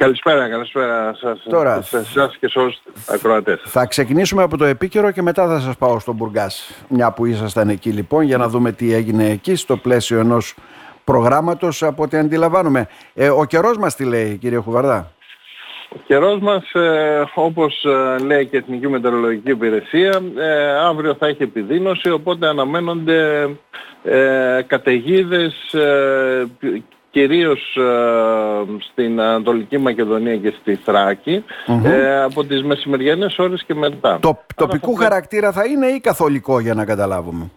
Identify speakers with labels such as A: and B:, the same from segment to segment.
A: Καλησπέρα, καλησπέρα σας, Τώρα, σε εσάς και σε όλους ακροατές.
B: Θα ξεκινήσουμε από το επίκαιρο και μετά θα σας πάω στον Μπουργκάς. Μια που ήσασταν εκεί λοιπόν για να δούμε τι έγινε εκεί στο πλαίσιο ενός προγράμματος από ό,τι αντιλαμβάνομαι. Ε, ο καιρός μας τι λέει κύριε Χουβαρδά;
A: Ο καιρός μας, ε, όπως ε, λέει και η Εθνική Μετεωρολογική Υπηρεσία, ε, αύριο θα έχει επιδείνωση, οπότε αναμένονται ε, καταιγίδες ε, κυρίως στην Ανατολική Μακεδονία και στη θρακη από τις μεσημεριανές ώρες και μετά.
B: Το τοπικού χαρακτήρα θα είναι ή καθολικό για να καταλάβουμε;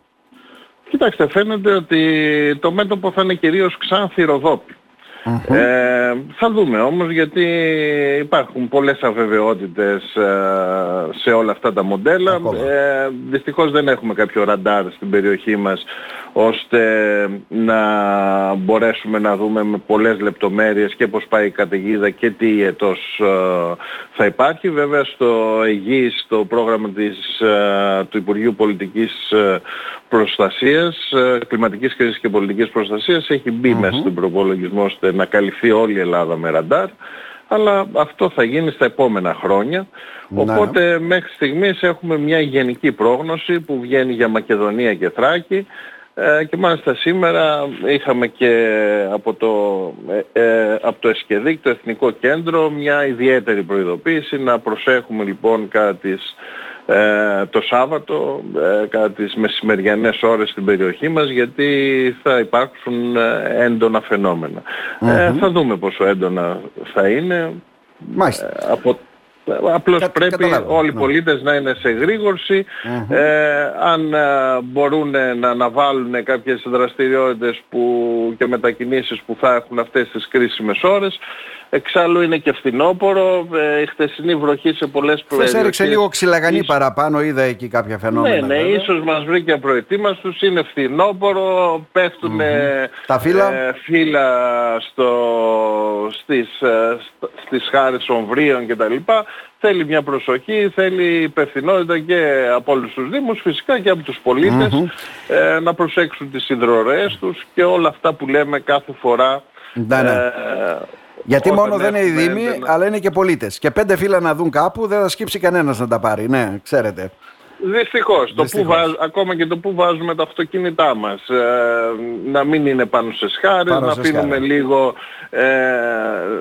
A: Κοιτάξτε, φαίνεται ότι το μέτωπο θα είναι κυρίως Ξάνθη Ροδόπη. Ε, θα δούμε όμως γιατί υπάρχουν πολλές αβεβαιότητες ε, σε όλα αυτά τα μοντέλα. Ε, δυστυχώς δεν έχουμε κάποιο ραντάρ στην περιοχή μας ώστε να μπορέσουμε να δούμε με πολλές λεπτομέρειες και πώς πάει η καταιγίδα και τι ετός ε, θα υπάρχει. Βέβαια στο ΕΓΙ, στο πρόγραμμα της, ε, του Υπουργείου Πολιτικής ε, Προστασίας, Κλιματικής Κρίσης και Πολιτικής Προστασίας έχει μπει μέσα στον προπολογισμό ώστε να καλυφθεί όλη η Ελλάδα με ραντάρ αλλά αυτό θα γίνει στα επόμενα χρόνια. Ναι. Οπότε μέχρι στιγμής έχουμε μια γενική πρόγνωση που βγαίνει για Μακεδονία και Θράκη ε, και μάλιστα σήμερα είχαμε και από το, ε, ε από το ΕΣΚΕΔΙΚ, το Εθνικό Κέντρο, μια ιδιαίτερη προειδοποίηση να προσέχουμε λοιπόν κατά τις, ε, το Σάββατο, ε, κατά τις μεσημεριανές ώρες στην περιοχή μας, γιατί θα υπάρξουν έντονα θα δούμε πόσο έντονα θα είναι.
B: Μάλιστα.
A: από Απλώς πρέπει όλοι οι ναι. πολίτες να είναι σε γρηγορση ε, αν ε, μπορούν να αναβάλουν κάποιες δραστηριότητες που, και μετακινήσεις που θα έχουν αυτές τις κρίσιμες ώρες Εξάλλου είναι και φθινόπωρο, ε, η χτεσινή βροχή σε πολλές
B: προεδρίες. Θες έριξε λίγο ξυλαγανή παραπάνω, είδα εκεί κάποια φαινόμενα.
A: Ναι, ναι, ίσως μας βρήκε απροετοίμαστος, είναι φθινόπωρο, πέφτουν
B: Τα φύλλα,
A: ε, φύλλα στο, στις, ε, στις χάρες ομβρίων κτλ. Θέλει μια προσοχή, θέλει υπευθυνότητα και από όλους τους Δήμους, φυσικά και από τους πολίτες, ε, να προσέξουν τις υδρορές τους και όλα αυτά που λέμε κάθε φορά.
B: Ναι, ναι. Ε, γιατί μόνο δεν είναι οι Δήμοι, αλλά είναι και πολίτες. Και πέντε φύλλα να δουν κάπου δεν θα σκύψει κανένας να τα πάρει. Ναι, ξέρετε.
A: Δυστυχώς. Το που βάζ, ακόμα και το που βάζουμε τα αυτοκίνητά μας. Ε, να μην είναι πάνω σε σχάρες, να αφήνουμε λίγο, ε,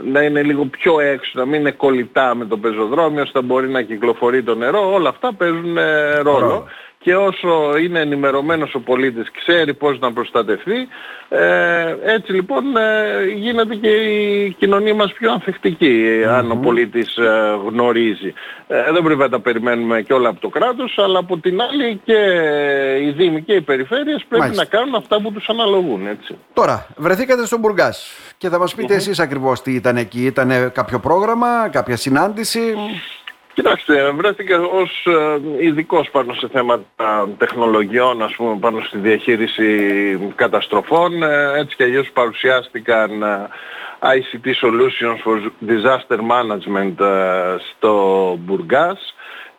A: να είναι λίγο πιο έξω, να μην είναι κολλητά με το πεζοδρόμιο, ώστε να μπορεί να κυκλοφορεί το νερό. Όλα αυτά παίζουν ε, ρόλο και όσο είναι ενημερωμένος ο πολίτης ξέρει πώς να προστατευτεί ε, έτσι λοιπόν ε, γίνεται και η κοινωνία μας πιο ανθεκτικη αν ο πολίτης ε, γνωρίζει. Ε, δεν πρέπει να τα περιμένουμε και όλα από το κράτος αλλά από την άλλη και οι Δήμοι και οι Περιφέρειες πρέπει να κάνουν αυτά που τους αναλογούν. Έτσι.
B: Τώρα βρεθήκατε στον Μπουργκάς και θα μας πείτε εσείς ακριβώς τι ήταν εκεί. Ήταν κάποιο πρόγραμμα, κάποια συνάντηση;
A: Κοιτάξτε, βρέθηκα ως ε, ειδικός πάνω σε θέματα τεχνολογιών, ας πούμε, πάνω στη διαχείριση καταστροφών. Ε, έτσι και αλλιώς παρουσιάστηκαν ε, ICT Solutions for Disaster Management στο Μπουργκάς.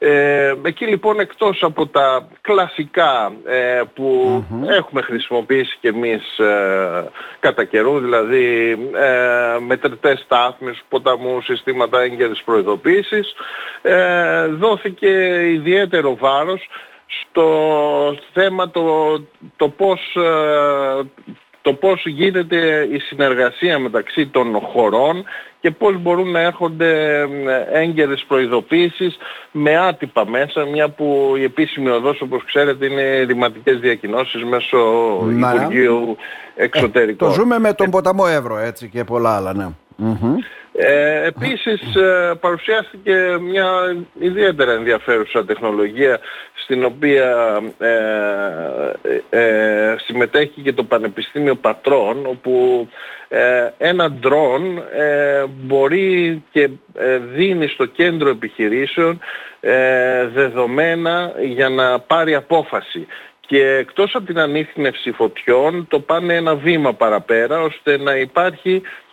A: Ε, εκεί λοιπόν εκτός από τα κλασικά ε, που έχουμε χρησιμοποιήσει και εμείς ε, κατά καιρού, δηλαδή ε, μετρητές στάθμες, ποταμούς, συστήματα έγκαιρης προειδοποίησης, ε, δόθηκε ιδιαίτερο βάρος στο θέμα το, το πώς το πώς γίνεται η συνεργασία μεταξύ των χωρών και πώς μπορούν να έρχονται έγκαιρες προειδοποίησεις με άτυπα μέσα, μια που η επίσημη οδός όπως ξέρετε είναι ρηματικές διακοινώσεις μέσω Υπουργείου Εξωτερικών.
B: Ε, το ζούμε με τον ποταμό Εύρο έτσι και πολλά άλλα, ναι.
A: Ε, επίσης ε, παρουσιάστηκε μια ιδιαίτερα ενδιαφέρουσα τεχνολογία στην οποία ε, ε, συμμετέχει και το Πανεπιστήμιο Πατρών όπου ένα ντρόν μπορεί και δίνει στο κέντρο επιχειρήσεων δεδομένα για να πάρει απόφαση. Και εκτός από την ανείχνευση φωτιών το πάνε ένα βήμα παραπέρα ώστε να υπάρχει ε,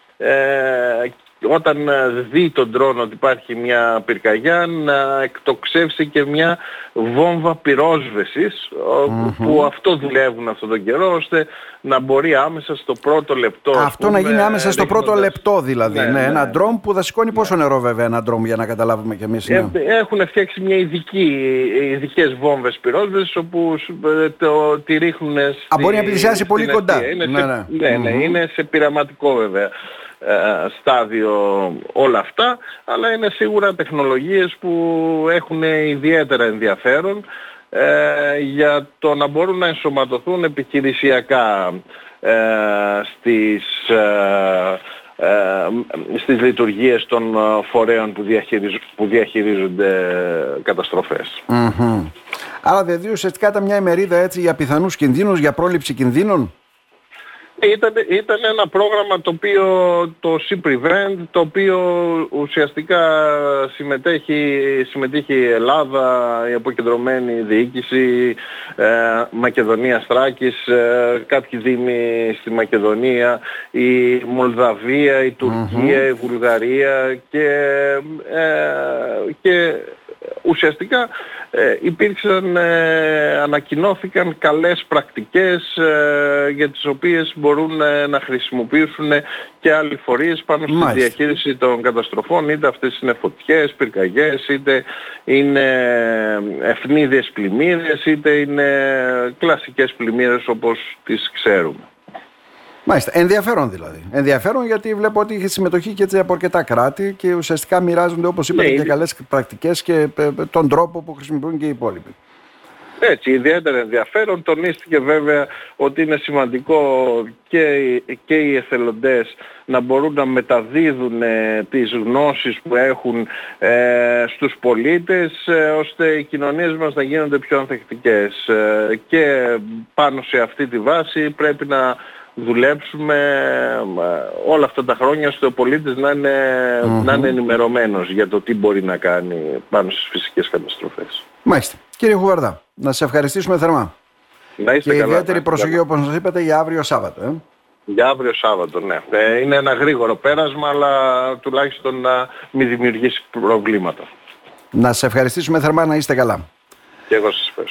A: όταν ε, δει τον drone ότι υπάρχει μια πυρκαγιά να εκτοξεύσει και μια βόμβα πυρόσβεσης που αυτό δουλεύουν αυτόν τον καιρό ώστε να μπορεί άμεσα στο πρώτο λεπτό.
B: Αυτό να γίνει άμεσα στο πρώτο λεπτό δηλαδή. Ναι, ναι, ναι. Ένα drone που θα σηκώνει πόσο νερό βέβαια ένα drone για να καταλάβουμε κι εμείς.
A: Ε, έχουν φτιάξει μια ειδική, ειδικές βόμβες πυρόσβεσης όπου το, τη ρίχνουν στη,
B: Α, μπορεί να πλησιάσει πολύ κοντά.
A: Είναι ναι, σε, ναι. ναι, είναι σε πειραματικό βέβαια στάδιο όλα αυτά, αλλά είναι σίγουρα τεχνολογίες που έχουν ιδιαίτερα ενδιαφέρον ε, για το να μπορούν να ενσωματωθούν επιχειρησιακά ε, στις, ε, στις λειτουργίες των φορέων που, που διαχειρίζονται καταστροφές.
B: Mm-hmm. Άρα δηλαδή ουσιαστικά ήταν μια ημερίδα έτσι για πιθανούς κινδύνους, για πρόληψη κινδύνων;
A: Ήταν, ήταν ένα πρόγραμμα το οποίο το C-Prevent, το οποίο ουσιαστικά συμμετέχει, συμμετείχε η Ελλάδα, η αποκεντρωμένη διοίκηση, ε, Μακεδονία Στράκης, ε, κάποιοι δήμοι στη Μακεδονία, η Μολδαβία, η τουρκια η Βουλγαρία και, ε, και ουσιαστικά ε, υπήρξαν, ε, ανακοινώθηκαν καλές πρακτικές ε, για τις οποίες μπορούν ε, να χρησιμοποιήσουν και άλλοι φορείς πάνω στη διαχείριση των καταστροφών, είτε αυτές είναι φωτιές, πυρκαγιές, είτε είναι ευνίδιες πλημμύρες, είτε είναι κλασικές πλημμύρες όπως τις ξέρουμε.
B: Μάλιστα. Ενδιαφέρον δηλαδή. Ενδιαφέρον γιατί βλέπω ότι είχε συμμετοχή και από αρκετά κράτη και ουσιαστικά μοιράζονται όπως είπατε ναι, και καλές πρακτικές και ε, τον τρόπο που χρησιμοποιούν και οι υπόλοιποι.
A: Έτσι, ιδιαίτερα ενδιαφέρον. Τονίστηκε βέβαια ότι είναι σημαντικό και, και οι εθελοντές να μπορούν να μεταδίδουν ε, τις γνώσεις που έχουν ε, στους πολίτες ε, ώστε οι κοινωνίες μας να γίνονται πιο ανθεκτικές. Ε, και πάνω σε αυτή τη βάση πρέπει να δουλέψουμε ε, όλα αυτά τα χρόνια ώστε ο πολίτης να είναι, mm-hmm. να είναι ενημερωμένος για το τι μπορεί να κάνει πάνω στις φυσικές καταστροφές.
B: Μάλιστα. Κύριε Χουβαρδά, να σε ευχαριστήσουμε θερμά.
A: Να είστε
B: και
A: καλά,
B: ιδιαίτερη προσοχή όπως σας είπατε για αύριο Σάββατο. Ε;
A: Για αύριο Σάββατο, ναι. Ε, είναι ένα γρήγορο πέρασμα, αλλά τουλάχιστον να μην δημιουργήσει προβλήματα.
B: Να σε ευχαριστήσουμε θερμά να είστε καλά.
A: Και εγώ σας ευχαριστώ.